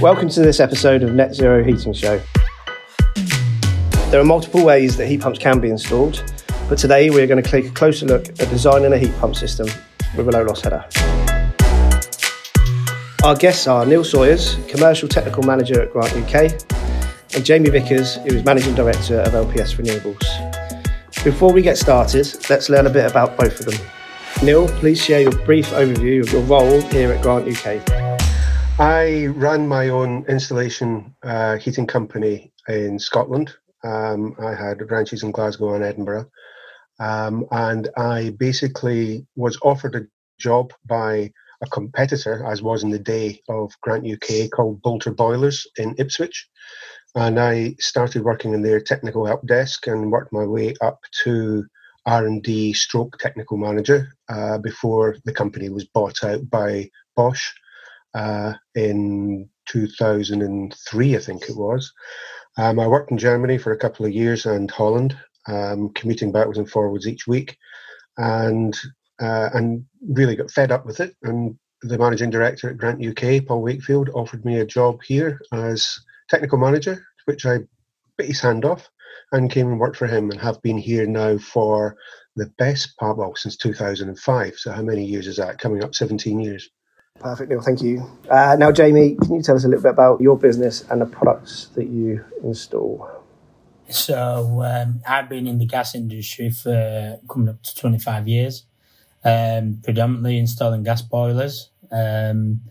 Welcome to this episode of Net Zero Heating Show. There are multiple ways that heat pumps can be installed, but today we're going to take a closer look at designing a heat pump system with a low loss header. Our guests are Neil Sawers, Commercial Technical Manager at Grant UK, and Jamie Vickers, who is Managing Director of LPS Renewables. Before we get started, let's learn a bit about both of them. Neil, please share your brief overview of your role here at Grant UK. I ran my own installation uh, heating company in Scotland. Um, I had branches in Glasgow and Edinburgh. Um, and I basically was offered a job by a competitor, as was in the day of Grant UK, called Boulter Boilers in Ipswich. And I started working in their technical help desk and worked my way up to R&D stroke technical manager uh, before the company was bought out by Bosch uh, in 2003, I think it was. Um, I worked in Germany for a couple of years and Holland, um, commuting backwards and forwards each week, and uh, and really got fed up with it. And the managing director at Grant UK, Paul Wakefield, offered me a job here as technical manager, which I bit his hand off and came and worked for him and have been here now for the best part, well, since 2005. So how many years is that? Coming up 17 years. Perfect, Neil. Thank you. Uh, now, Jamie, can you tell us a little bit about your business and the products that you install? So, um, I've been in the gas industry for coming up to 25 years, um, predominantly installing gas boilers. Um,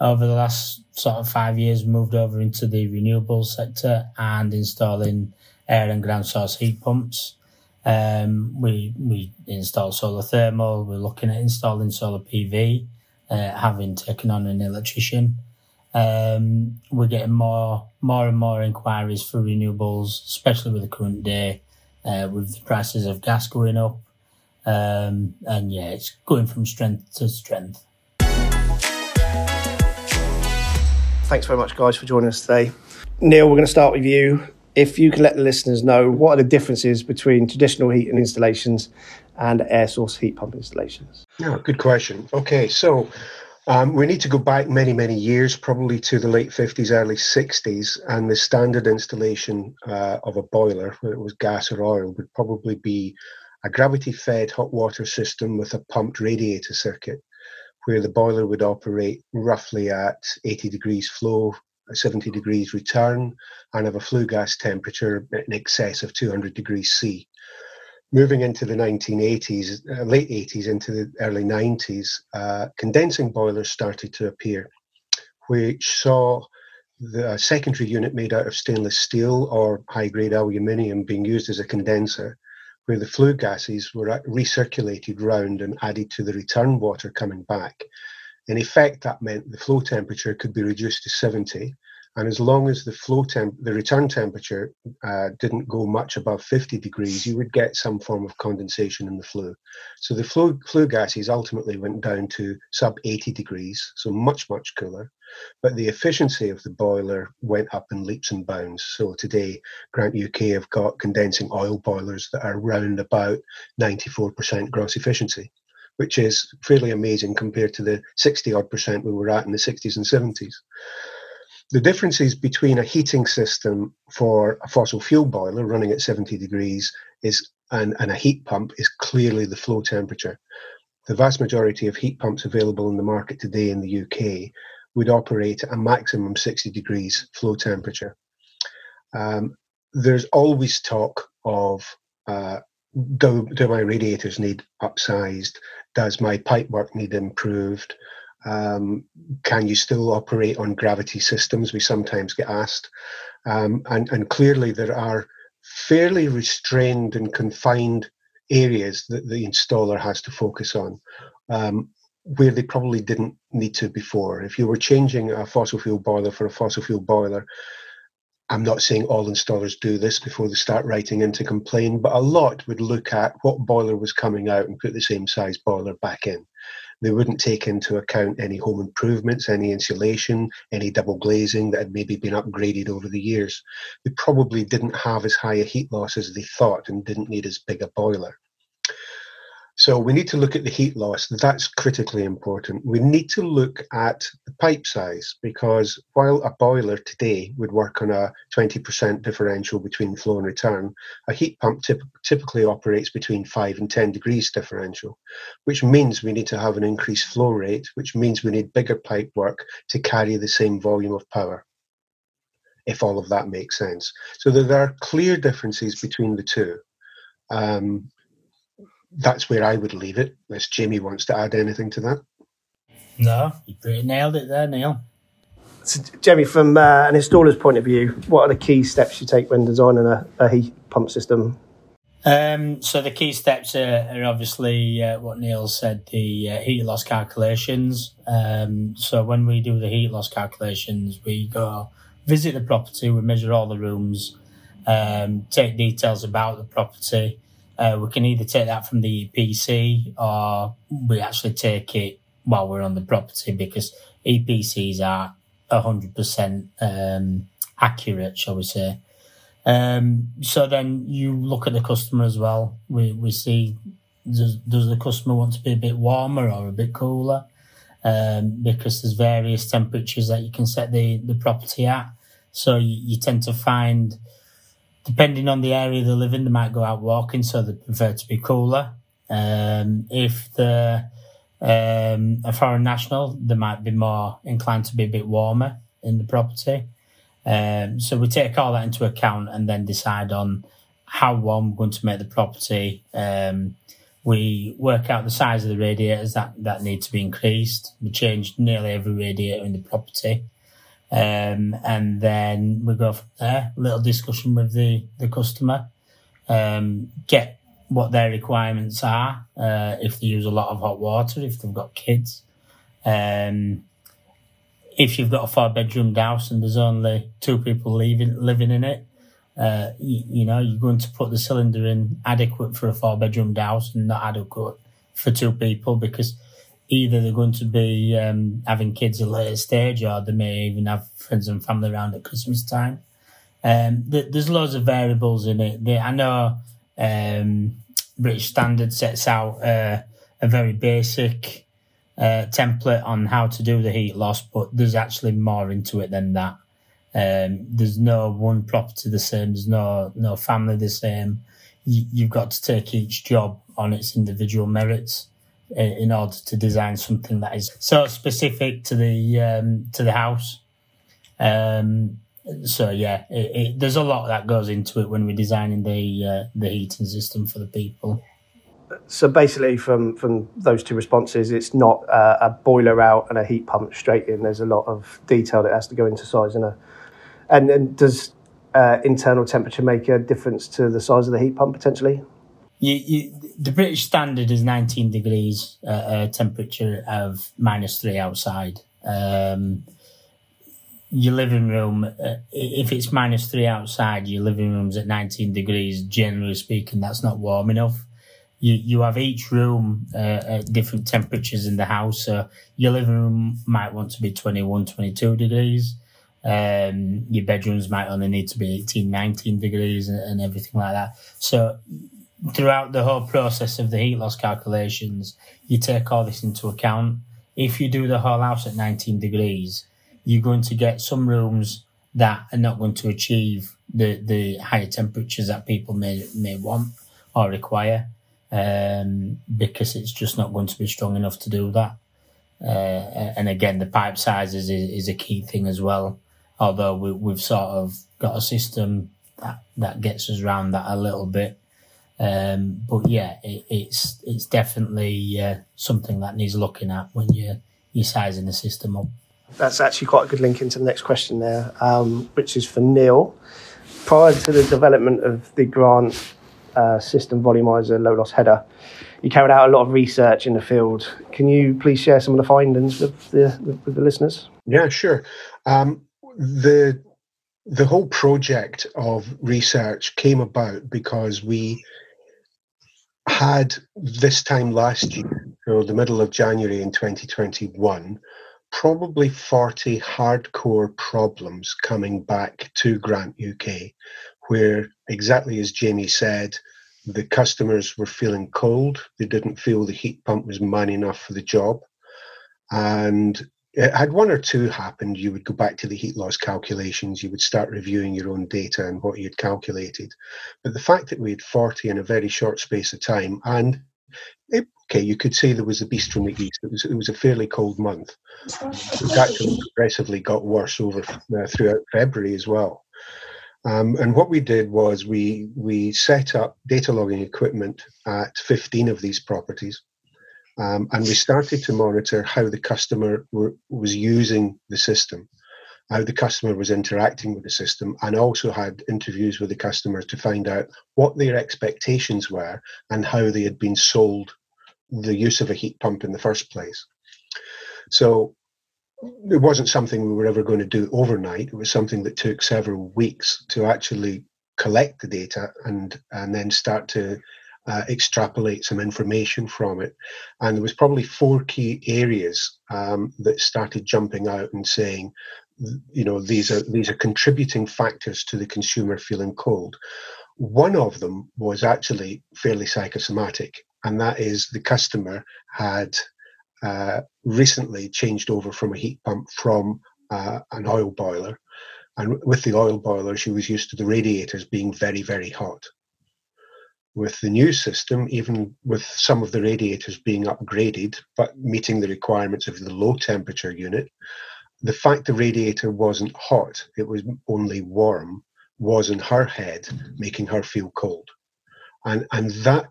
over the last sort of five years, moved over into the renewables sector and installing air and ground source heat pumps. Um, we we install solar thermal. We're looking at installing solar PV uh, having taken on an electrician. Um, we're getting more, more and more inquiries for renewables, especially with the current day, uh, with the prices of gas going up. Um, and yeah, it's going from strength to strength. Thanks very much, guys, for joining us today. Neil, we're going to start with you. If you can let the listeners know what are the differences between traditional heating installations and air source heat pump installations? Yeah, good question. Okay, so um, we need to go back many, many years, probably to the late 50s, early 60s, and the standard installation uh, of a boiler, whether it was gas or oil, would probably be a gravity fed hot water system with a pumped radiator circuit, where the boiler would operate roughly at 80 degrees flow, 70 degrees return, and have a flue gas temperature in excess of 200 degrees C moving into the 1980s, uh, late 80s into the early 90s, uh, condensing boilers started to appear, which saw the secondary unit made out of stainless steel or high grade aluminium being used as a condenser, where the flue gases were recirculated round and added to the return water coming back. In effect, that meant the flow temperature could be reduced to 70 and as long as the flow temp, the return temperature uh, didn't go much above 50 degrees, you would get some form of condensation in the flue. So the flue, flue gases ultimately went down to sub 80 degrees, so much, much cooler. But the efficiency of the boiler went up in leaps and bounds. So today, Grant UK have got condensing oil boilers that are around about 94% gross efficiency, which is fairly amazing compared to the 60 odd percent we were at in the 60s and 70s. The differences between a heating system for a fossil fuel boiler running at 70 degrees is and, and a heat pump is clearly the flow temperature. The vast majority of heat pumps available in the market today in the UK would operate at a maximum 60 degrees flow temperature. Um, there's always talk of uh, do, do my radiators need upsized? Does my pipework need improved? Um, can you still operate on gravity systems? We sometimes get asked. Um, and, and clearly, there are fairly restrained and confined areas that the installer has to focus on um, where they probably didn't need to before. If you were changing a fossil fuel boiler for a fossil fuel boiler, I'm not saying all installers do this before they start writing in to complain, but a lot would look at what boiler was coming out and put the same size boiler back in. They wouldn't take into account any home improvements, any insulation, any double glazing that had maybe been upgraded over the years. They probably didn't have as high a heat loss as they thought and didn't need as big a boiler. So we need to look at the heat loss. That's critically important. We need to look at the pipe size because while a boiler today would work on a 20% differential between flow and return, a heat pump typ- typically operates between 5 and 10 degrees differential, which means we need to have an increased flow rate, which means we need bigger pipe work to carry the same volume of power, if all of that makes sense. So there are clear differences between the two. Um, that's where I would leave it, unless Jamie wants to add anything to that. No, you pretty nailed it there, Neil. So, Jamie, from uh, an installer's point of view, what are the key steps you take when designing a, a heat pump system? Um, so the key steps are, are obviously uh, what Neil said, the uh, heat loss calculations. Um, so when we do the heat loss calculations, we go visit the property, we measure all the rooms, um, take details about the property, uh, we can either take that from the EPC or we actually take it while we're on the property because EPCs are 100% um, accurate, shall we say. Um, so then you look at the customer as well. We, we see does, does the customer want to be a bit warmer or a bit cooler? Um, because there's various temperatures that you can set the, the property at. So you, you tend to find depending on the area they live in, they might go out walking, so they prefer to be cooler. Um, if they're um, a foreign national, they might be more inclined to be a bit warmer in the property. Um, so we take all that into account and then decide on how warm we're going to make the property. Um, we work out the size of the radiators that, that need to be increased. We change nearly every radiator in the property. Um, and then we go from there. Little discussion with the the customer, um, get what their requirements are. Uh, if they use a lot of hot water, if they've got kids, um, if you've got a four bedroom house and there's only two people living living in it, uh, you, you, know you're going to put the cylinder in adequate for a four bedroom house and not adequate for two people because either they're going to be um, having kids at a later stage or they may even have friends and family around at Christmas time. Um, th- there's loads of variables in it. They, I know um, British Standard sets out uh, a very basic uh, template on how to do the heat loss, but there's actually more into it than that. Um, there's no one property the same. There's no no family the same. You, you've got to take each job on its individual merits in order to design something that is so specific to the um, to the house. Um, so yeah, it, it, there's a lot that goes into it when we're designing the uh, the heating system for the people. So basically, from from those two responses, it's not uh, a boiler out and a heat pump straight in. There's a lot of detail that has to go into size and a and, and does uh, internal temperature make a difference to the size of the heat pump potentially? You, you, the British standard is 19 degrees, uh, temperature of minus three outside. Um, your living room, uh, if it's minus three outside, your living room's at 19 degrees. Generally speaking, that's not warm enough. You you have each room uh, at different temperatures in the house. So your living room might want to be 21, 22 degrees. Um, your bedrooms might only need to be 18, 19 degrees and, and everything like that. So throughout the whole process of the heat loss calculations, you take all this into account. If you do the whole house at 19 degrees, you're going to get some rooms that are not going to achieve the, the higher temperatures that people may, may want or require um, because it's just not going to be strong enough to do that. Uh, and again, the pipe sizes is, is a key thing as well. Although we, we've sort of got a system that, that gets us around that a little bit. Um, but yeah, it, it's it's definitely uh, something that needs looking at when you're you're sizing the system up. That's actually quite a good link into the next question there, um, which is for Neil. Prior to the development of the Grant uh, system volumizer low loss header, you carried out a lot of research in the field. Can you please share some of the findings with the with the listeners? Yeah, sure. Um, the the whole project of research came about because we had this time last year, so the middle of January in 2021, probably 40 hardcore problems coming back to Grant UK, where exactly as Jamie said, the customers were feeling cold. They didn't feel the heat pump was man enough for the job. And had one or two happened, you would go back to the heat loss calculations, you would start reviewing your own data and what you'd calculated. But the fact that we had 40 in a very short space of time, and it, okay, you could say there was a beast from the east. It was it was a fairly cold month. It actually progressively got worse over uh, throughout February as well. Um, and what we did was we we set up data logging equipment at 15 of these properties, um, and we started to monitor how the customer were, was using the system, how the customer was interacting with the system, and also had interviews with the customers to find out what their expectations were and how they had been sold the use of a heat pump in the first place. So it wasn't something we were ever going to do overnight. It was something that took several weeks to actually collect the data and and then start to uh, extrapolate some information from it. And there was probably four key areas um, that started jumping out and saying, you know, these are these are contributing factors to the consumer feeling cold. One of them was actually fairly psychosomatic, and that is the customer had uh, recently changed over from a heat pump from uh, an oil boiler. And with the oil boiler, she was used to the radiators being very, very hot. With the new system, even with some of the radiators being upgraded, but meeting the requirements of the low temperature unit, the fact the radiator wasn't hot, it was only warm, was in her head, making her feel cold. And, and that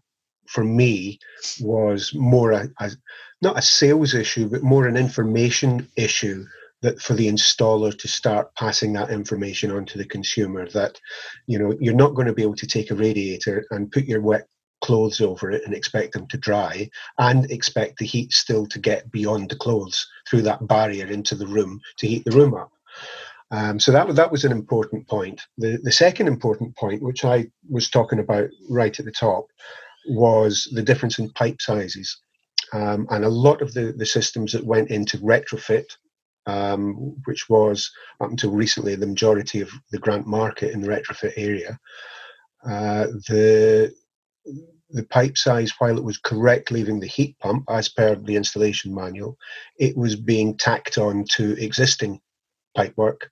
for me was more a, a, not a sales issue, but more an information issue that for the installer to start passing that information on to the consumer that you know you're not going to be able to take a radiator and put your wet clothes over it and expect them to dry and expect the heat still to get beyond the clothes through that barrier into the room to heat the room up um, so that that was an important point the the second important point which i was talking about right at the top was the difference in pipe sizes. Um, and a lot of the, the systems that went into retrofit, um, which was up until recently the majority of the grant market in the retrofit area, uh, the the pipe size, while it was correct leaving the heat pump as per the installation manual, it was being tacked on to existing pipework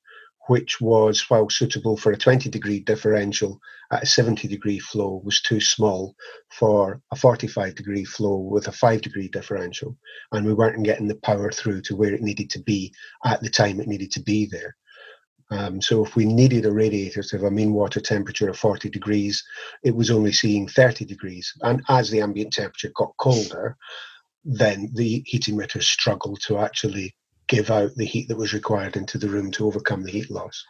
which was, while suitable for a 20 degree differential at a 70 degree flow, was too small for a 45 degree flow with a 5 degree differential. And we weren't getting the power through to where it needed to be at the time it needed to be there. Um, so if we needed a radiator to have a mean water temperature of 40 degrees, it was only seeing 30 degrees. And as the ambient temperature got colder, then the heat emitter struggled to actually give out the heat that was required into the room to overcome the heat loss.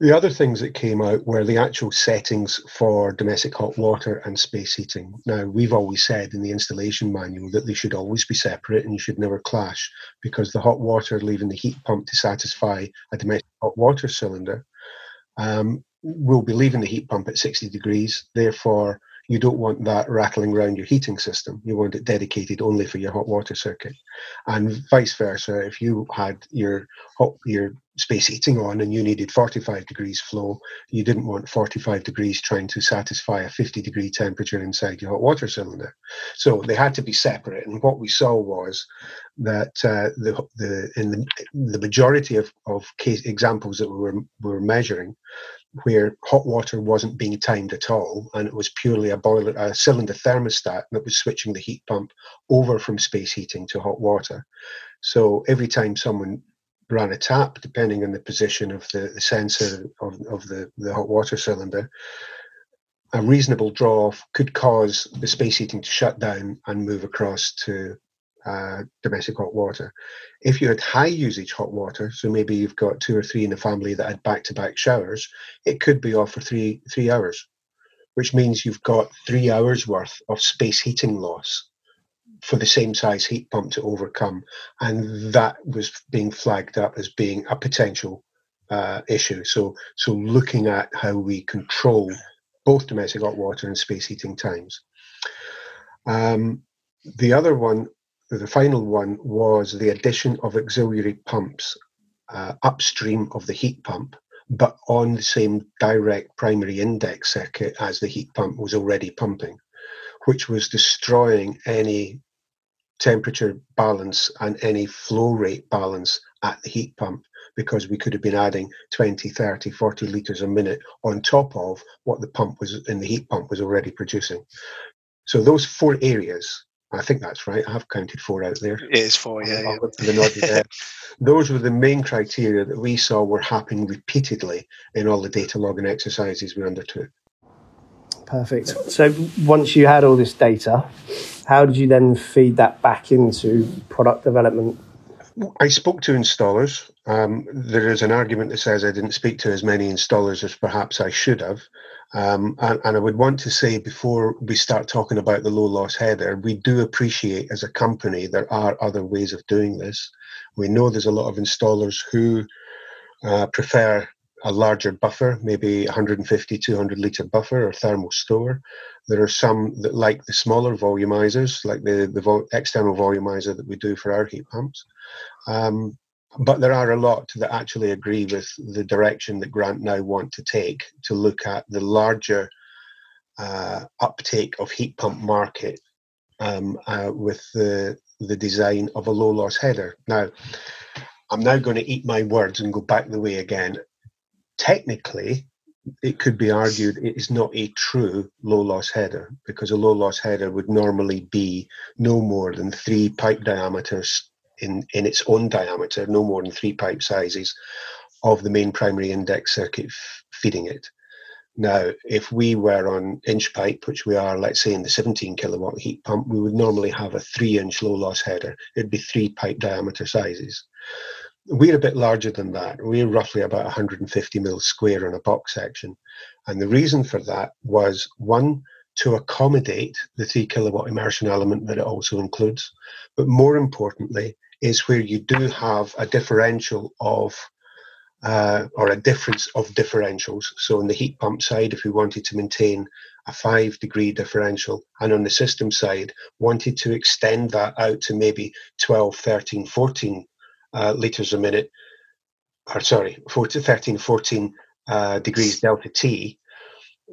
The other things that came out were the actual settings for domestic hot water and space heating. Now, we've always said in the installation manual that they should always be separate and you should never clash because the hot water leaving the heat pump to satisfy a domestic hot water cylinder um, will be leaving the heat pump at 60 degrees. Therefore, you don't want that rattling around your heating system. You want it dedicated only for your hot water circuit, and vice versa. If you had your hot your space heating on and you needed 45 degrees flow, you didn't want 45 degrees trying to satisfy a 50 degree temperature inside your hot water cylinder. So they had to be separate. And what we saw was that uh, the the in the, the majority of of case examples that we were we were measuring where hot water wasn't being timed at all, and it was purely a boiler, a cylinder thermostat that was switching the heat pump over from space heating to hot water. So every time someone ran a tap, depending on the position of the, the sensor of, of the, the hot water cylinder, a reasonable draw off could cause the space heating to shut down and move across to uh, domestic hot water. If you had high usage hot water, so maybe you've got two or three in the family that had back to back showers, it could be off for three three hours, which means you've got three hours worth of space heating loss for the same size heat pump to overcome, and that was being flagged up as being a potential uh, issue. So so looking at how we control both domestic hot water and space heating times. Um, the other one the final one was the addition of auxiliary pumps uh, upstream of the heat pump but on the same direct primary index circuit as the heat pump was already pumping, which was destroying any temperature balance and any flow rate balance at the heat pump because we could have been adding 20 30 40 litres a minute on top of what the pump was in the heat pump was already producing so those four areas I think that's right. I have counted four out there. It is four, yeah. yeah. The Those were the main criteria that we saw were happening repeatedly in all the data logging exercises we undertook. Perfect. So once you had all this data, how did you then feed that back into product development? I spoke to installers. Um, there is an argument that says I didn't speak to as many installers as perhaps I should have. Um, and, and, I would want to say before we start talking about the low loss header, we do appreciate as a company there are other ways of doing this. We know there's a lot of installers who uh, prefer a larger buffer, maybe 150, 200 litre buffer or thermal store. There are some that like the smaller volumizers, like the, the vo- external volumizer that we do for our heat pumps. Um, but there are a lot that actually agree with the direction that Grant now want to take to look at the larger uh, uptake of heat pump market um, uh, with the the design of a low loss header. Now, I'm now going to eat my words and go back the way again. Technically, it could be argued it is not a true low loss header because a low loss header would normally be no more than three pipe diameters in, in its own diameter, no more than three pipe sizes, of the main primary index circuit f- feeding it. Now, if we were on inch pipe, which we are, let's say in the 17 kilowatt heat pump, we would normally have a three inch low loss header. It'd be three pipe diameter sizes. We're a bit larger than that. We're roughly about 150 mil square in a box section. And the reason for that was one, to accommodate the three kilowatt immersion element that it also includes. But more importantly, is where you do have a differential of uh, or a difference of differentials. So on the heat pump side, if we wanted to maintain a five degree differential, and on the system side, wanted to extend that out to maybe 12, 13, 14 uh, litres a minute, or sorry, 14, 13, 14 uh, degrees delta T,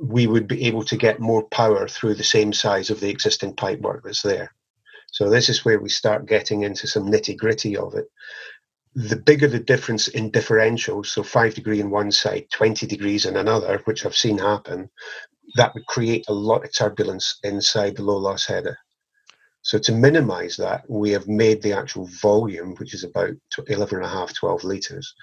we would be able to get more power through the same size of the existing pipework that's there. So this is where we start getting into some nitty gritty of it. The bigger the difference in differentials, so five degree in one side, 20 degrees in another, which I've seen happen, that would create a lot of turbulence inside the low loss header. So to minimize that, we have made the actual volume, which is about 11 and a half, 12 liters,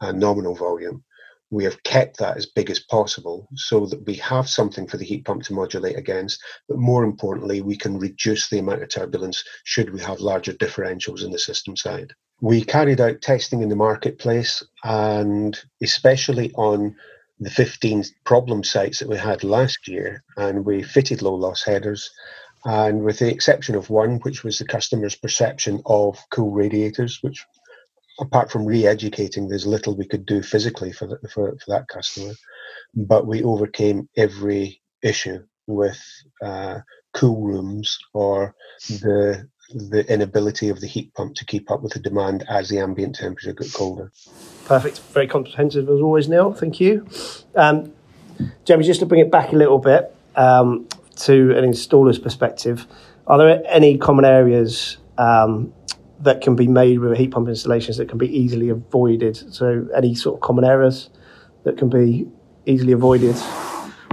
a nominal volume, we have kept that as big as possible so that we have something for the heat pump to modulate against. But more importantly, we can reduce the amount of turbulence should we have larger differentials in the system side. We carried out testing in the marketplace and especially on the 15 problem sites that we had last year, and we fitted low loss headers. And with the exception of one, which was the customer's perception of cool radiators, which apart from re-educating, there's little we could do physically for, the, for, for that customer. But we overcame every issue with uh, cool rooms or the the inability of the heat pump to keep up with the demand as the ambient temperature got colder. Perfect. Very comprehensive as always, Neil. Thank you. Um, Jamie, just to bring it back a little bit um, to an installer's perspective, are there any common areas um, that can be made with heat pump installations that can be easily avoided. So any sort of common errors that can be easily avoided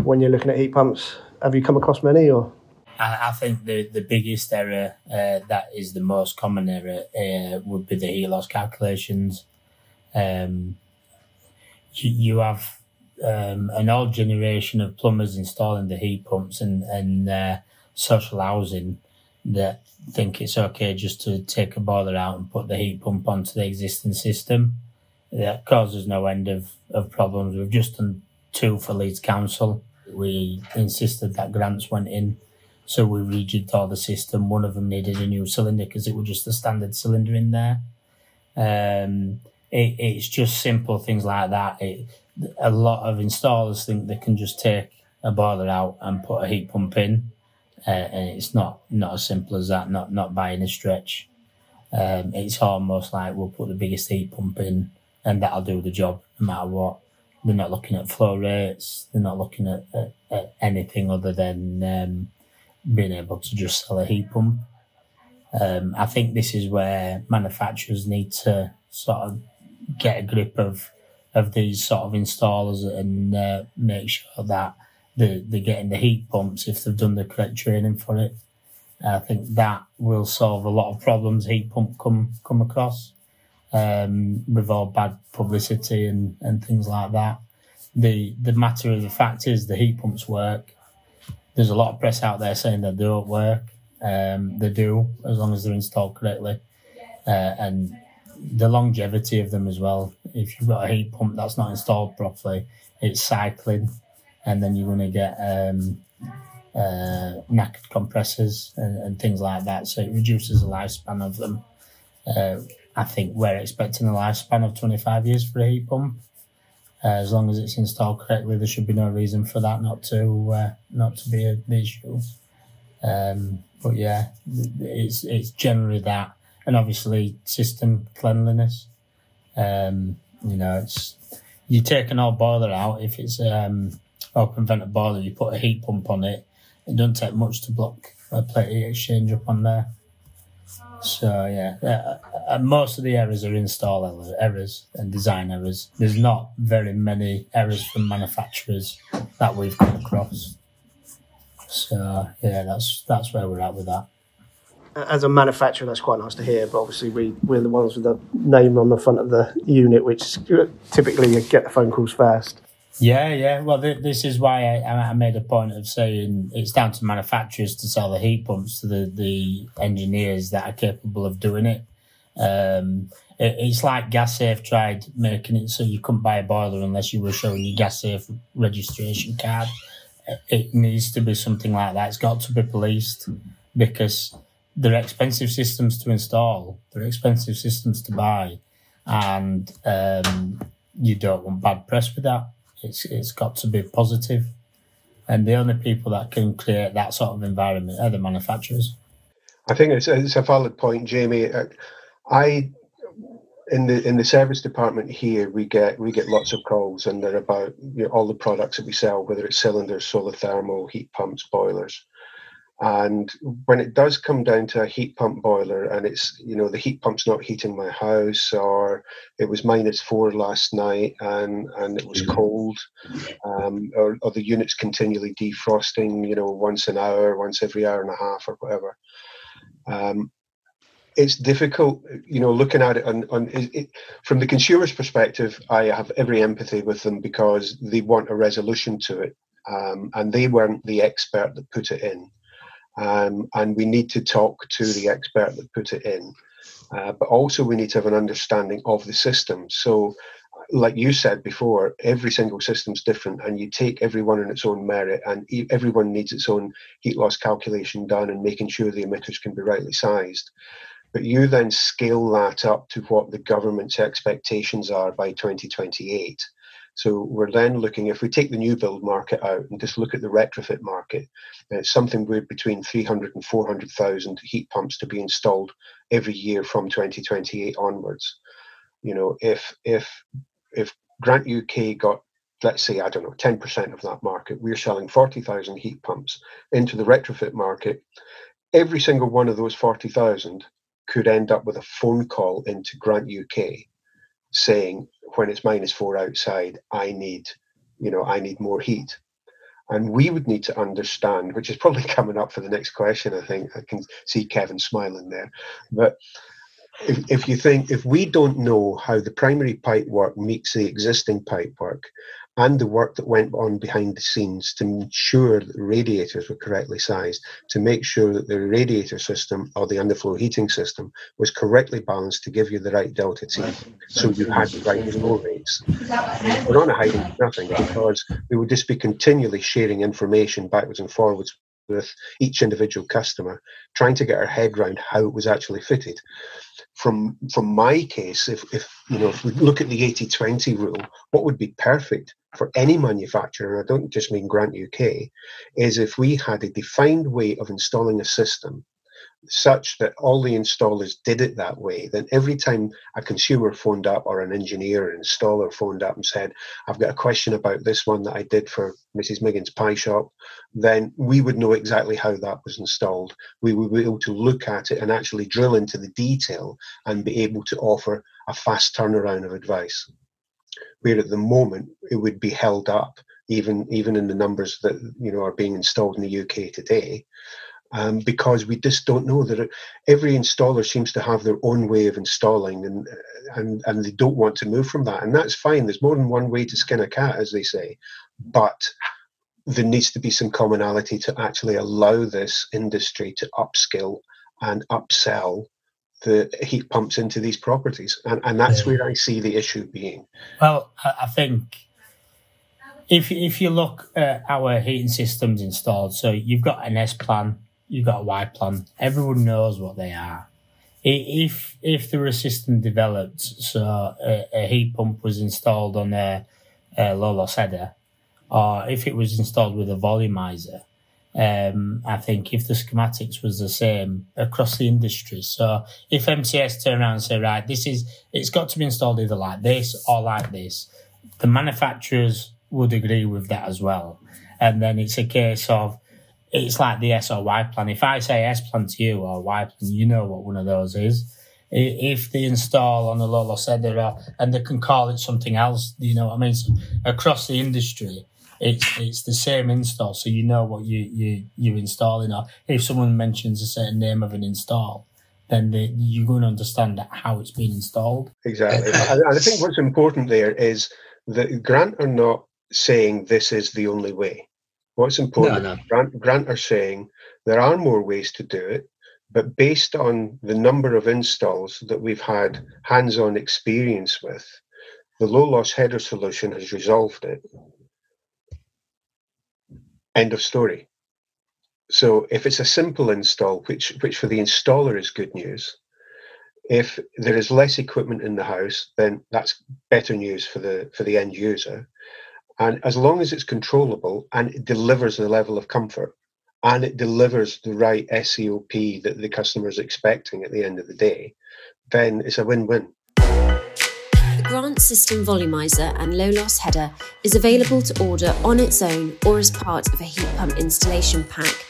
when you're looking at heat pumps. Have you come across many or? I, think the, the biggest error uh, that is the most common error uh, would be the heat loss calculations. Um, you, you have um, an old generation of plumbers installing the heat pumps and, and uh, social housing that think it's okay just to take a boiler out and put the heat pump onto the existing system. That causes no end of, of problems. We've just done two for Leeds Council. We insisted that grants went in, so we rejigged all the system. One of them needed a new cylinder because it was just a standard cylinder in there. Um, it, it's just simple things like that. It, a lot of installers think they can just take a boiler out and put a heat pump in uh, and it's not not as simple as that. Not not by any stretch. Um, it's almost like we'll put the biggest heat pump in, and that'll do the job no matter what. they're not looking at flow rates. They're not looking at, at, at anything other than um, being able to just sell a heat pump. Um, I think this is where manufacturers need to sort of get a grip of of these sort of installers and uh, make sure that they're, they're getting the heat pumps if they've done the correct training for it. I think that will solve a lot of problems heat pump come come across um, with all bad publicity and, and things like that. The the matter of the fact is the heat pumps work. There's a lot of press out there saying they don't work. Um, they do as long as they're installed correctly, uh, and the longevity of them as well. If you've got a heat pump that's not installed properly, it's cycling, and then you're going to get um, uh, knackered compressors and, and, things like that. So it reduces the lifespan of them. Uh, I think we're expecting a lifespan of 25 years for a heat pump. Uh, as long as it's installed correctly, there should be no reason for that not to uh, not to be an issue. Um, but yeah, it's it's generally that, and obviously system cleanliness. Um, you know, it's you take an old boiler out if it's um, open vented boiler, you put a heat pump on it. It doesn't take much to block a plate heat exchange up on there. So yeah, uh, uh, most of the errors are install errors and design errors. There's not very many errors from manufacturers that we've come across. So yeah, that's that's where we're at with that. As a manufacturer, that's quite nice to hear. But obviously, we we're the ones with the name on the front of the unit, which typically you get the phone calls first. Yeah, yeah. Well, th- this is why I, I, made a point of saying it's down to manufacturers to sell the heat pumps to the, the engineers that are capable of doing it. Um, it it's like Gas Safe tried making it so you couldn't buy a boiler unless you were showing your Gas Safe registration card. It needs to be something like that. It's got to be policed because they're expensive systems to install. They're expensive systems to buy, and um, you don't want bad press with that. It's it's got to be positive, and the only people that can create that sort of environment are the manufacturers. I think it's it's a valid point, Jamie. Uh, I in the in the service department here we get we get lots of calls and they're about you know, all the products that we sell whether it's cylinders solar thermal heat pumps boilers and when it does come down to a heat pump boiler and it's, you know, the heat pump's not heating my house or it was minus four last night and, and it was cold um, or, or the unit's continually defrosting, you know, once an hour, once every hour and a half or whatever. Um, it's difficult, you know, looking at it on, on it, it, from the consumer's perspective. I have every empathy with them because they want a resolution to it, um, and they weren't the expert that put it in um, and we need to talk to the expert that put it in. Uh, but also, we need to have an understanding of the system. So, like you said before, every single system's different, and you take everyone in its own merit, and everyone needs its own heat loss calculation done, and making sure the emitters can be rightly sized. But you then scale that up to what the government's expectations are by 2028 so we're then looking, if we take the new build market out and just look at the retrofit market, it's something with between 300 and 400,000 heat pumps to be installed every year from 2028 onwards. You know, if if if Grant UK got let's say I don't know 10% of that market, we're selling 40,000 heat pumps into the retrofit market. Every single one of those 40,000 could end up with a phone call into Grant UK saying when it's minus four outside, I need, you know, I need more heat. And we would need to understand, which is probably coming up for the next question, I think. I can see Kevin smiling there. But if, if you think, if we don't know how the primary pipe work meets the existing pipe work, and the work that went on behind the scenes to ensure that the radiators were correctly sized, to make sure that the radiator system or the underfloor heating system was correctly balanced to give you the right delta T, so you had the right flow rates. We're not hiding nothing because we would just be continually sharing information backwards and forwards with each individual customer, trying to get our head around how it was actually fitted. From from my case, if, if you know if we look at the 80-20 rule, what would be perfect for any manufacturer, and I don't just mean Grant UK, is if we had a defined way of installing a system such that all the installers did it that way, then every time a consumer phoned up or an engineer or installer phoned up and said, I've got a question about this one that I did for Mrs. Miggins' pie shop, then we would know exactly how that was installed. We would be able to look at it and actually drill into the detail and be able to offer a fast turnaround of advice. Where at the moment it would be held up, even even in the numbers that you know are being installed in the UK today, um, because we just don't know that every installer seems to have their own way of installing and, and, and they don't want to move from that. And that's fine. There's more than one way to skin a cat, as they say. But there needs to be some commonality to actually allow this industry to upskill and upsell the heat pumps into these properties. And, and that's yeah. where I see the issue being. Well, I think if if you look at our heating systems installed, so you've got an S plan, you've got a Y plan. Everyone knows what they are. If if there were a system developed, so a, a heat pump was installed on a, a low loss header, or if it was installed with a volumizer, um, I think if the schematics was the same across the industry. So if MCS turn around and say, right, this is it's got to be installed either like this or like this, the manufacturers would agree with that as well. And then it's a case of it's like the S or Y plan. If I say S plan to you or Y plan, you know what one of those is. If they install on a low loss and they can call it something else, you know what I mean? So across the industry, it's it's the same install, so you know what you you you're installing. Or if someone mentions a certain name of an install, then the, you're going to understand how it's been installed. Exactly, and I think what's important there is that Grant are not saying this is the only way. What's important, no, no. Grant, Grant are saying there are more ways to do it, but based on the number of installs that we've had hands on experience with, the low loss header solution has resolved it. End of story. So if it's a simple install, which which for the installer is good news, if there is less equipment in the house, then that's better news for the for the end user. And as long as it's controllable and it delivers the level of comfort and it delivers the right SCOP that the customer is expecting at the end of the day, then it's a win win. The Grant System Volumizer and Low Loss Header is available to order on its own or as part of a heat pump installation pack.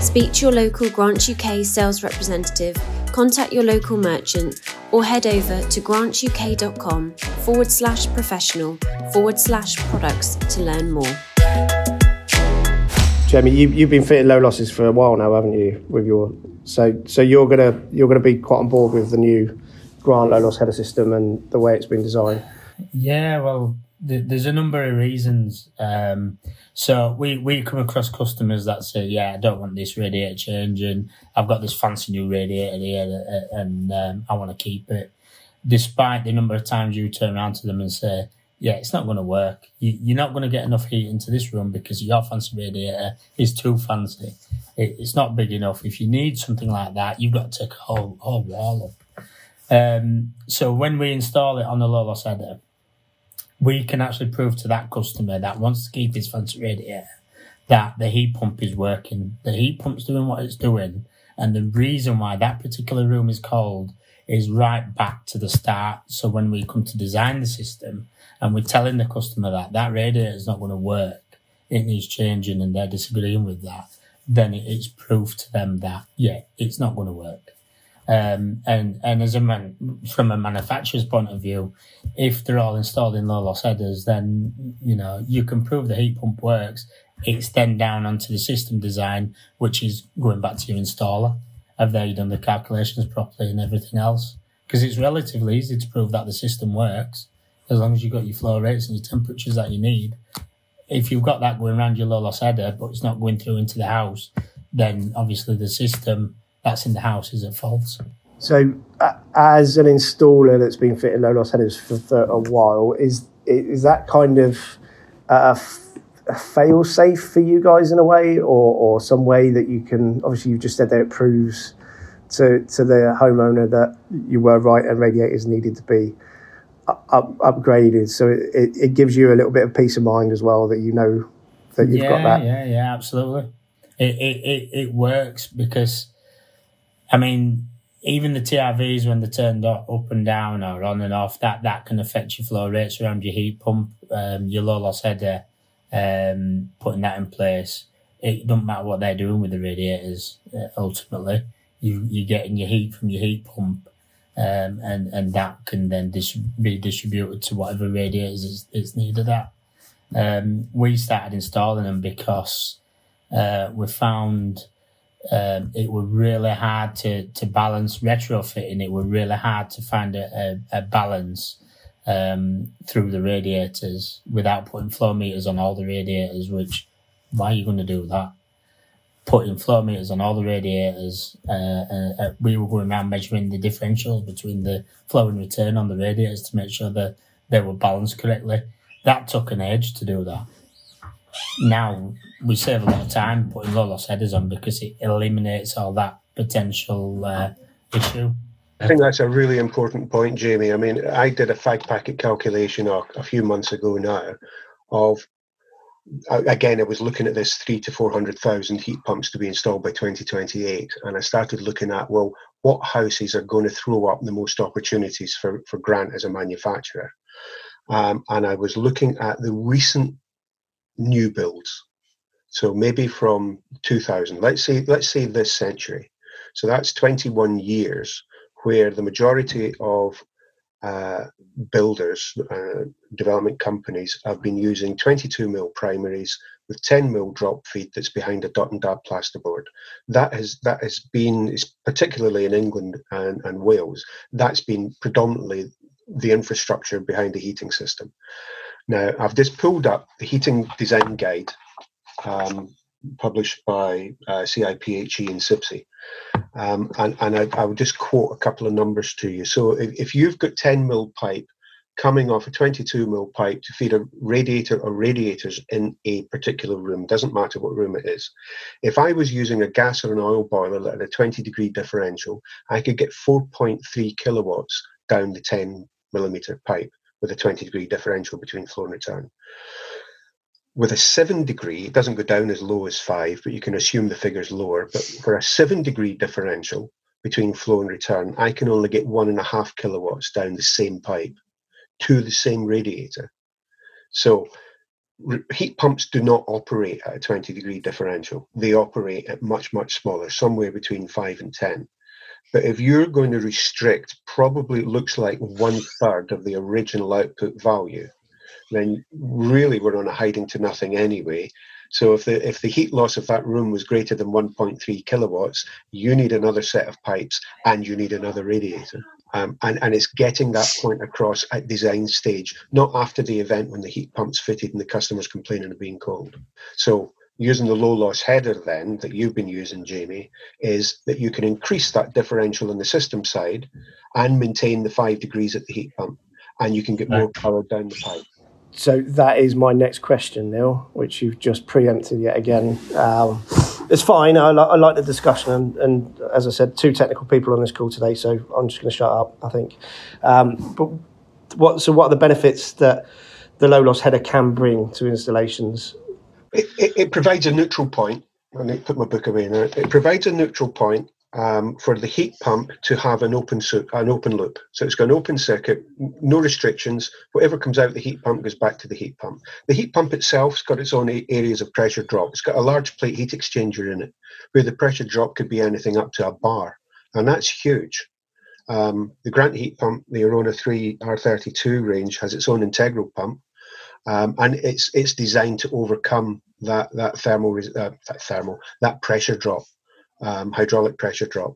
Speak to your local Grant UK sales representative, contact your local merchant, or head over to grantuk.com forward slash professional forward slash products to learn more. Jamie, you, you've been fitting low losses for a while now, haven't you? With your so so you're gonna you're gonna be quite on board with the new Grant low loss header system and the way it's been designed. Yeah, well, there's a number of reasons. Um, so we, we come across customers that say, "Yeah, I don't want this radiator changing. I've got this fancy new radiator here, and um, I want to keep it." Despite the number of times you turn around to them and say, "Yeah, it's not going to work. You, are not going to get enough heat into this room because your fancy radiator is too fancy. It, it's not big enough. If you need something like that, you've got to take a whole whole wall up." Um, so when we install it on the low loss header we can actually prove to that customer that once to keep his fancy radiator that the heat pump is working. The heat pump's doing what it's doing. And the reason why that particular room is cold is right back to the start. So when we come to design the system and we're telling the customer that that radiator is not going to work, it needs changing and they're disagreeing with that, then it's proof to them that, yeah, it's not going to work. Um, and and as a man, from a manufacturer's point of view, if they're all installed in low loss headers, then you know you can prove the heat pump works. It's then down onto the system design, which is going back to your installer. Have they done the calculations properly and everything else? Because it's relatively easy to prove that the system works as long as you've got your flow rates and your temperatures that you need. If you've got that going around your low loss header, but it's not going through into the house, then obviously the system that's in the house is it fault. So, uh, as an installer that's been fitting low loss headers for, for a while, is is that kind of a, a fail safe for you guys in a way, or, or some way that you can? Obviously, you've just said that it proves to to the homeowner that you were right and radiators needed to be up, upgraded. So it, it, it, gives you a little bit of peace of mind as well that you know that you've yeah, got that. Yeah, yeah, absolutely. it, it, it, it works because, I mean, even the TRVs when they're turned up and down or on and off, that that can affect your flow rates around your heat pump, um, your low loss header, um, putting that in place. It doesn't matter what they're doing with the radiators. Uh, ultimately, you you're getting your heat from your heat pump, um, and and that can then dis- be distributed to whatever radiators is, is needed at. Um, we started installing them because uh, we found um, it was really hard to, to balance retrofitting. It was really hard to find a, a, a balance um, through the radiators without putting flow meters on all the radiators. Which why are you going to do that? Putting flow meters on all the radiators. Uh, uh, uh, we were going around measuring the differentials between the flow and return on the radiators to make sure that they were balanced correctly. That took an age to do that now we save a lot of time putting loss headers on because it eliminates all that potential uh, issue. I think that's a really important point, Jamie. I mean, I did a five packet calculation a, a few months ago now of again, I was looking at this three to 400,000 heat pumps to be installed by 2028. And I started looking at, well, what houses are going to throw up the most opportunities for, for Grant as a manufacturer? Um, and I was looking at the recent new builds. So maybe from 2000, let's say, let's say this century. So that's 21 years where the majority of uh, builders, uh, development companies have been using 22 mil primaries with 10 mil drop feed that's behind a dot and dab plasterboard. That has that has been, is particularly in England and, and Wales, that's been predominantly the infrastructure behind the heating system. Now, I've just pulled up the heating design guide um, published by uh, CIPHE and CIBSE. Um, and and I, I, would just quote a couple of numbers to you. So if, if you've got 10 mil pipe coming off a 22 mil pipe to feed a radiator or radiators in a particular room, doesn't matter what room it is. If I was using a gas or an oil boiler at a 20 degree differential, I could get 4.3 kilowatts down the 10 millimeter pipe with a 20 degree differential between flow and return. With a seven degree, it doesn't go down as low as five, but you can assume the figure's lower. But for a seven degree differential between flow and return, I can only get one and a half kilowatts down the same pipe to the same radiator. So heat pumps do not operate at a 20 degree differential. They operate at much, much smaller, somewhere between five and 10. But if you're going to restrict, probably looks like one third of the original output value, then really we're on a hiding to nothing anyway. So if the if the heat loss of that room was greater than 1.3 kilowatts, you need another set of pipes and you need another radiator. Um, and, and it's getting that point across at design stage, not after the event when the heat pump's fitted and the customer's complaining of being cold. So using the low loss header then that you've been using, Jamie, is that you can increase that differential on the system side and maintain the five degrees at the heat pump, and you can get more power down the pipe. So that is my next question, Neil, which you've just preempted yet again. Um, it's fine. I, li- I, like the discussion, and, and, as I said, two technical people on this call today, so I'm just going to shut up. I think. Um, but what? So, what are the benefits that the low loss header can bring to installations it, it, it, provides a neutral point. I need to put my book away now. It provides a neutral point um, for the heat pump to have an open an open loop. So it's got an open circuit, no restrictions. Whatever comes out the heat pump goes back to the heat pump. The heat pump itself's got its own areas of pressure drop. It's got a large plate heat exchanger in it, where the pressure drop could be anything up to a bar, and that's huge. Um, the Grant heat pump, the Aerona 3 R32 range, has its own integral pump, um, and it's it's designed to overcome that that thermal uh, that thermal that pressure drop, um, hydraulic pressure drop.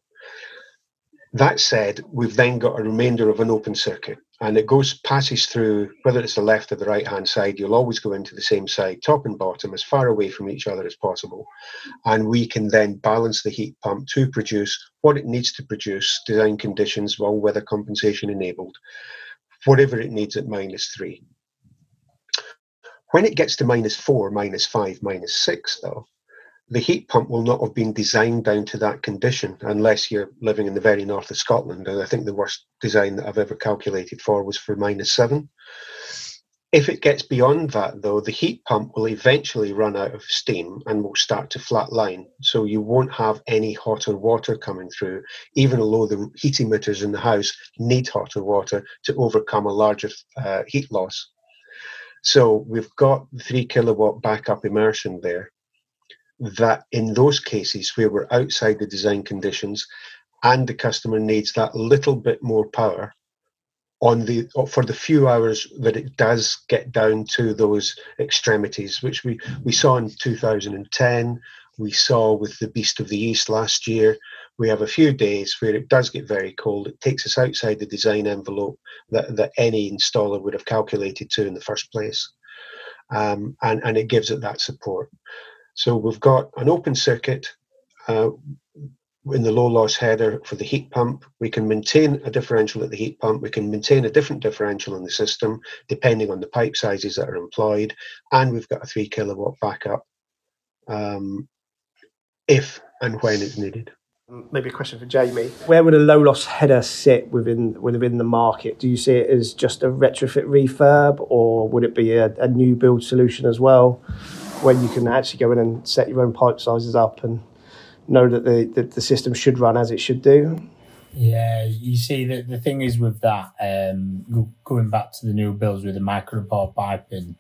That said, we've then got a remainder of an open circuit, and it goes passes through whether it's the left or the right hand side. You'll always go into the same side, top and bottom, as far away from each other as possible, and we can then balance the heat pump to produce what it needs to produce, design conditions, well weather compensation enabled, whatever it needs at minus three. When it gets to minus four, minus five, minus six, though, the heat pump will not have been designed down to that condition unless you're living in the very north of Scotland. And I think the worst design that I've ever calculated for was for minus seven. If it gets beyond that, though, the heat pump will eventually run out of steam and will start to flatline. So you won't have any hotter water coming through, even though the heat emitters in the house need hotter water to overcome a larger uh, heat loss. So we've got three kilowatt backup immersion there. That in those cases where we're outside the design conditions and the customer needs that little bit more power, on the for the few hours that it does get down to those extremities, which we, we saw in 2010, we saw with the Beast of the East last year. We have a few days where it does get very cold. It takes us outside the design envelope that, that any installer would have calculated to in the first place. Um, and, and it gives it that support. So we've got an open circuit uh, in the low loss header for the heat pump, we can maintain a differential at the heat pump. We can maintain a different differential in the system depending on the pipe sizes that are employed, and we've got a three kilowatt backup um, if and when it's needed. Maybe a question for Jamie. Where would a low loss header sit within within the market? Do you see it as just a retrofit refurb, or would it be a, a new build solution as well, where you can actually go in and set your own pipe sizes up and know that the, the, system should run as it should do. Yeah, you see, the, the thing is with that, um, going back to the new builds with the microbore piping,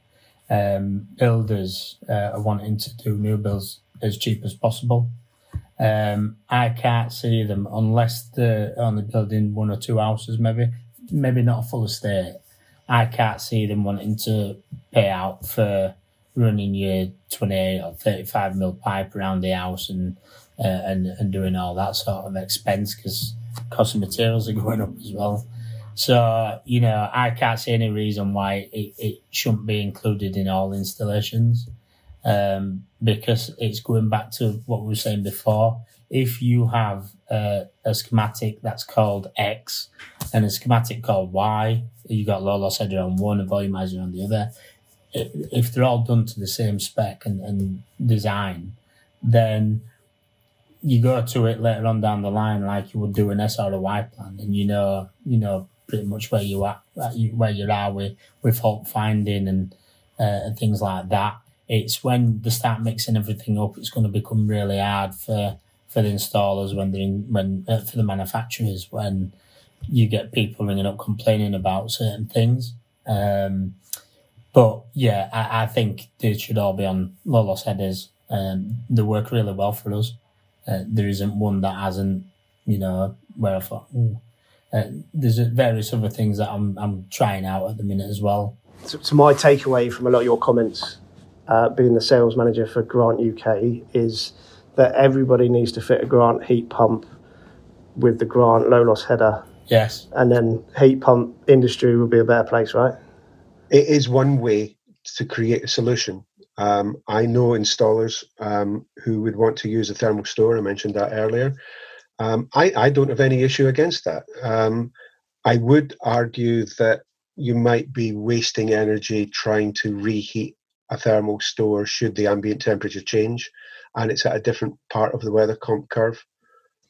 um, builders uh, are wanting to do new builds as cheap as possible. Um, I can't see them unless they're only building one or two houses, maybe, maybe not a full estate. I can't see them wanting to pay out for running your 28 or 35 mil pipe around the house and uh, and and doing all that sort of expense because cost of materials are going up as well. So you know, I can't see any reason why it, it shouldn't be included in all installations um, because it's going back to what we were saying before. If you have a schematic that's called X and a schematic called Y, you got low loss header on one, a volumizer on the other. If they're all done to the same spec and, and design, then you go to it later on down the line like you would do an SROI plan, and you know you know pretty much where you are where you are with with fault finding and uh, and things like that. It's when they start mixing everything up, it's going to become really hard for for the installers when they're in, when uh, for the manufacturers when you get people ringing up complaining about certain things. Um, but yeah, I, I, think they should all be on low loss headers. Um, they work really well for us. Uh, there isn't one that hasn't, you know, where I thought, uh, there's various other things that I'm, I'm trying out at the minute as well. So, so my takeaway from a lot of your comments, uh, being the sales manager for Grant UK, is that everybody needs to fit a Grant heat pump with the Grant low loss header. Yes. And then heat pump industry will be a better place, right? It is one way to create a solution. Um, I know installers um, who would want to use a thermal store. I mentioned that earlier. Um, I, I, don't have any issue against that. Um, I would argue that you might be wasting energy trying to reheat a thermal store should the ambient temperature change and it's at a different part of the weather comp curve.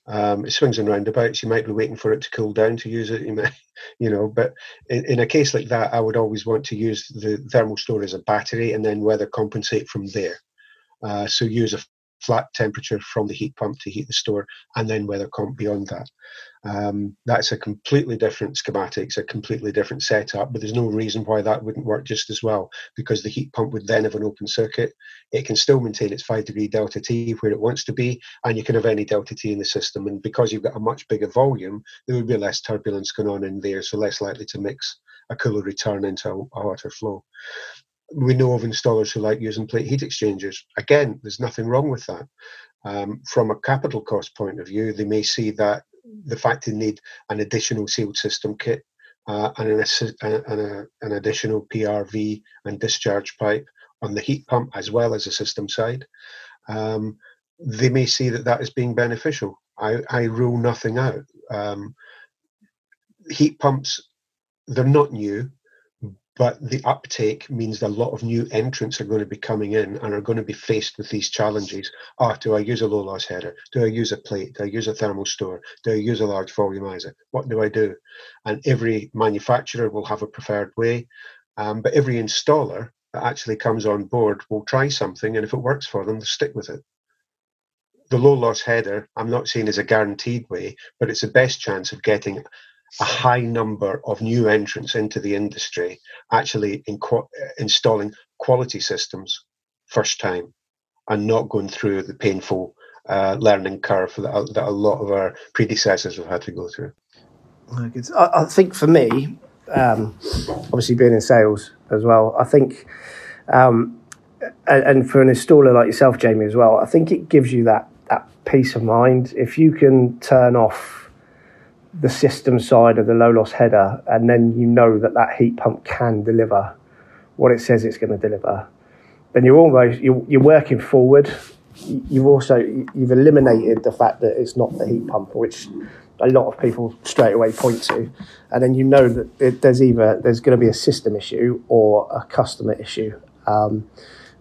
Um, it swings and roundabouts. You might be waiting for it to cool down to use it. You may, you know, but in, in, a case like that, I would always want to use the thermal store as a battery and then weather compensate from there. Uh, so use a flat temperature from the heat pump to heat the store, and then weather comp beyond that. Um, that's a completely different schematic, it's a completely different setup, but there's no reason why that wouldn't work just as well because the heat pump would then have an open circuit. It can still maintain its 5 degree delta T where it wants to be, and you can have any delta T in the system. And because you've got a much bigger volume, there would be less turbulence going on in there, so less likely to mix a cooler return into a, a hotter flow we know of installers who like using plate heat exchangers. Again, there's nothing wrong with that. Um, from a capital cost point of view, they may see that the fact they need an additional sealed system kit uh, and, an, and a, an additional PRV and discharge pipe on the heat pump as well as the system side, um, they may see that that is being beneficial. I, I rule nothing out. Um, heat pumps, they're not new but the uptake means that a lot of new entrants are going to be coming in and are going to be faced with these challenges. Ah, do I use a low loss header? Do I use a plate? Do I use a thermal store? Do I use a large volumizer? What do I do? And every manufacturer will have a preferred way. Um, but every installer that actually comes on board will try something, and if it works for them, they'll stick with it. The low loss header, I'm not saying is a guaranteed way, but it's the best chance of getting a high number of new entrants into the industry actually in installing quality systems first time and not going through the painful uh, learning curve that, that a lot of our predecessors have had to go through. I, I think for me, um, obviously being in sales as well, I think, um, and, and for an installer like yourself, Jamie, as well, I think it gives you that that peace of mind if you can turn off the system side of the low loss header, and then you know that that heat pump can deliver what it says it's going to deliver. Then you're almost you're, you're working forward. You've also you've eliminated the fact that it's not the heat pump, which a lot of people straight away point to, and then you know that it, there's either there's going to be a system issue or a customer issue, um,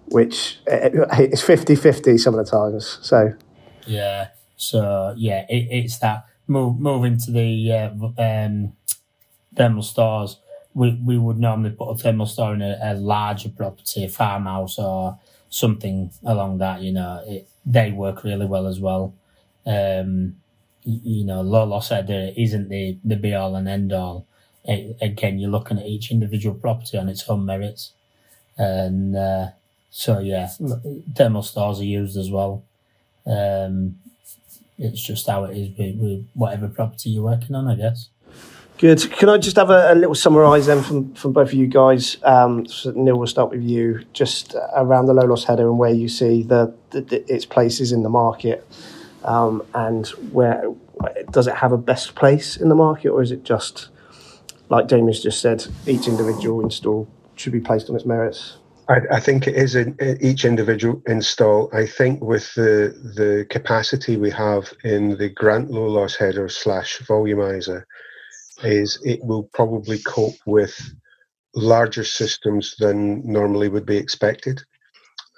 which it, it's 50-50 some of the times. So yeah, so yeah, it, it's that move moving to the uh, um, thermal stores. We we would normally put a thermal store in a, a larger property, a farmhouse or something along that. You know, it, they work really well as well. Um, you know, low loss header isn't the, the be all and end all. It, again, you're looking at each individual property on its own merits. And uh, so, yeah, thermal stores are used as well. Um, it's just how it is with, with, whatever property you're working on, I guess. Good. Can I just have a, a little summarise then from, from both of you guys? Um, so Neil, we'll start with you. Just around the low loss header and where you see the, the, the its places in the market um, and where does it have a best place in the market, or is it just like Jamie's just said, each individual install should be placed on its merits? I, I think it is in, in each individual install. I think with the the capacity we have in the Grant low loss header slash volumizer, is it will probably cope with larger systems than normally would be expected.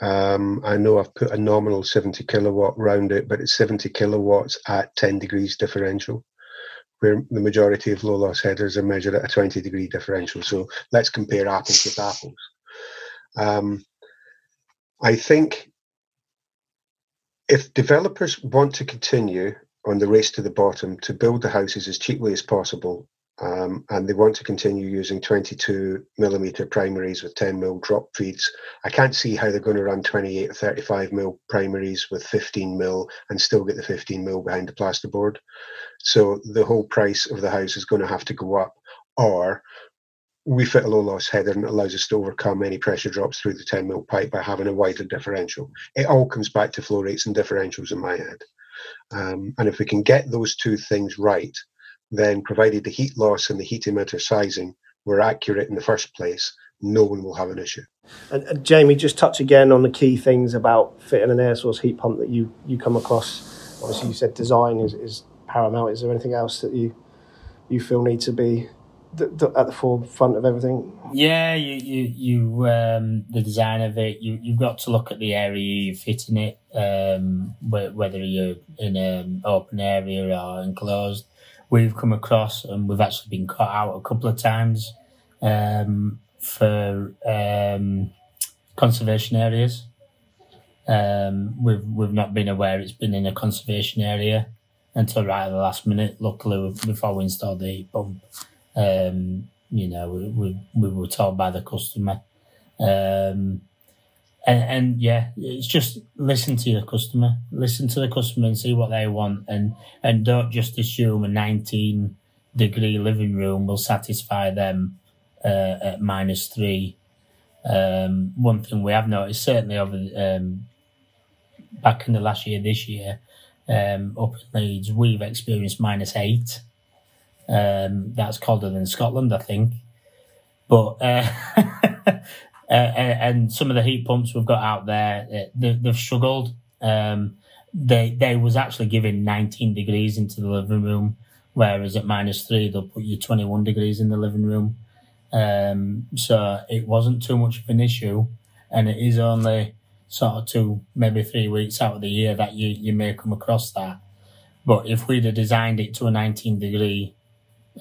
Um, I know I've put a nominal 70 kilowatt round it, but it's 70 kilowatts at 10 degrees differential, where the majority of low loss headers are measured at a 20 degree differential. So let's compare apples with apples. Um, I think if developers want to continue on the race to the bottom to build the houses as cheaply as possible um, and they want to continue using 22 millimeter primaries with 10 mil drop feeds. I can't see how they're going to run 28 or 35 mil primaries with 15 mil and still get the 15 mil behind the plasterboard. So the whole price of the house is going to have to go up, or we fit a low loss header and it allows us to overcome any pressure drops through the 10 mil pipe by having a wider differential. It all comes back to flow rates and differentials in my head. Um, and if we can get those two things right, then provided the heat loss and the heat emitter sizing were accurate in the first place, no one will have an issue. And, Jamie, just touch again on the key things about fitting an air source heat pump that you, you come across. Obviously, you said design is, is paramount. Is there anything else that you you feel need to be th- th- at the forefront of everything? Yeah, you you, you um, the design of it. You you've got to look at the area you're fitting it. Um, whether you're in an open area or enclosed we've come across, and we've actually been caught out a couple of times um, for um, conservation areas. Um, we've we've not been aware it's been in a conservation area until right at the last minute. Luckily, before we installed the heat pump, um, you know, we, we, we were told by the customer. Um, and, and yeah, it's just listen to your customer, listen to the customer and see what they want, and and don't just assume a 19 degree living room will satisfy them uh, at minus three. Um, one thing we have noticed, certainly over um, back in the last year, this year, um, up in Leeds, we've experienced minus eight. Um, that's colder than Scotland, I think. But uh, uh, and some of the heat pumps we've got out there, uh, they, have struggled. Um, they they was actually giving 19 degrees into the living room, whereas at minus three they'll put you 21 degrees in the living room. Um, so it wasn't too much of an issue, and it is only sort of two, maybe three weeks out of the year that you, you may come across that. But if we'd have designed it to a 19 degree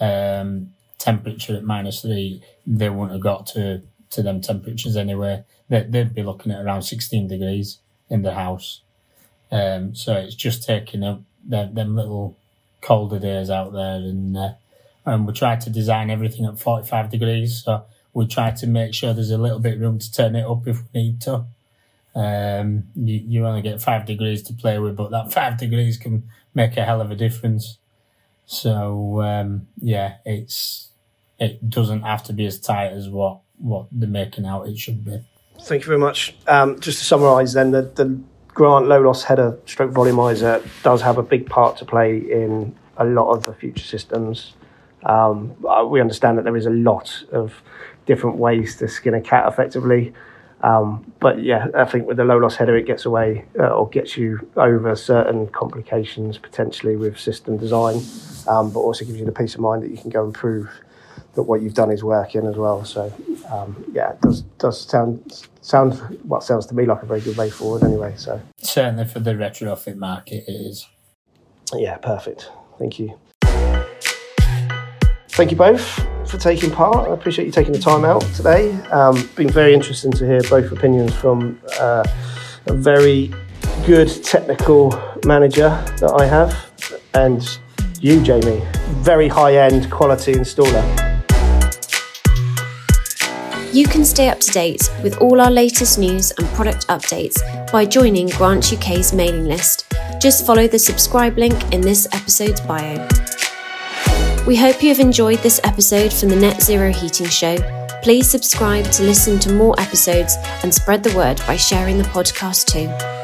um, temperature at minus three, they wouldn't have got to to them temperatures anyway. They, they'd be looking at around 16 degrees in the house. Um, so it's just taking up them, them little colder days out there, and uh, and we try to design everything at 45 degrees. So we try to make sure there's a little bit room to turn it up if we need to. Um, you, you only get five degrees to play with, but that five degrees can make a hell of a difference. So um, yeah, it's it doesn't have to be as tight as what what they're making out it should be. Thank you very much. Um, just to summarise, then the, the Grant low loss header stroke volumizer does have a big part to play in a lot of the future systems. Um, uh, we understand that there is a lot of different ways to skin a cat effectively. Um, but yeah, I think with the low loss header, it gets away uh, or gets you over certain complications potentially with system design, um, but also gives you the peace of mind that you can go and prove that what you've done is working as well. So um, yeah, it does does sound sound what sounds to me like a very good way forward anyway. So certainly for the retrofit market, it is. Yeah, perfect. Thank you. Thank you both for taking part. I appreciate you taking the time out today. Um, been very interesting to hear both opinions from uh, a very good technical manager that I have, and you, Jamie, very high end quality installer. You can stay up to date with all our latest news and product updates by joining Grant UK's mailing list. Just follow the subscribe link in this episode's bio. We hope you have enjoyed this episode from the Net Zero Heating Show. Please subscribe to listen to more episodes and spread the word by sharing the podcast too.